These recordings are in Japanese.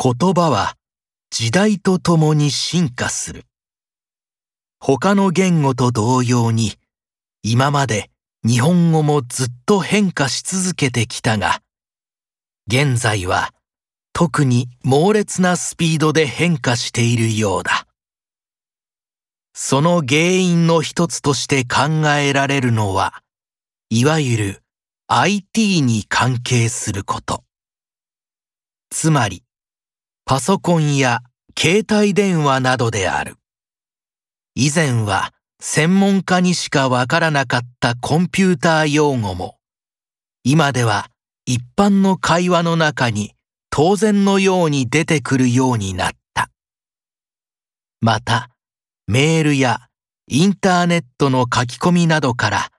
言葉は時代とともに進化する。他の言語と同様に、今まで日本語もずっと変化し続けてきたが、現在は特に猛烈なスピードで変化しているようだ。その原因の一つとして考えられるのは、いわゆる IT に関係すること。つまり、パソコンや携帯電話などである。以前は専門家にしかわからなかったコンピューター用語も、今では一般の会話の中に当然のように出てくるようになった。また、メールやインターネットの書き込みなどから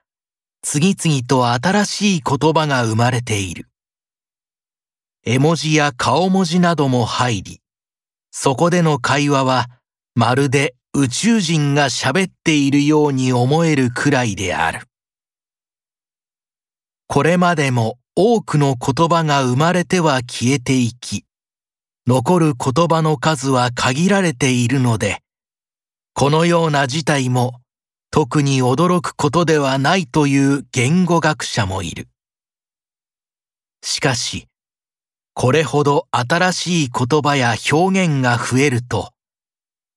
次々と新しい言葉が生まれている。絵文字や顔文字なども入り、そこでの会話はまるで宇宙人が喋っているように思えるくらいである。これまでも多くの言葉が生まれては消えていき、残る言葉の数は限られているので、このような事態も特に驚くことではないという言語学者もいる。しかし、これほど新しい言葉や表現が増えると、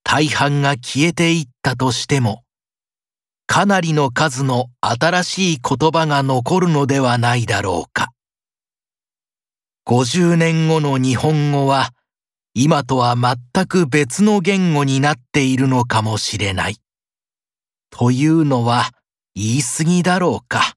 大半が消えていったとしても、かなりの数の新しい言葉が残るのではないだろうか。50年後の日本語は、今とは全く別の言語になっているのかもしれない。というのは言い過ぎだろうか。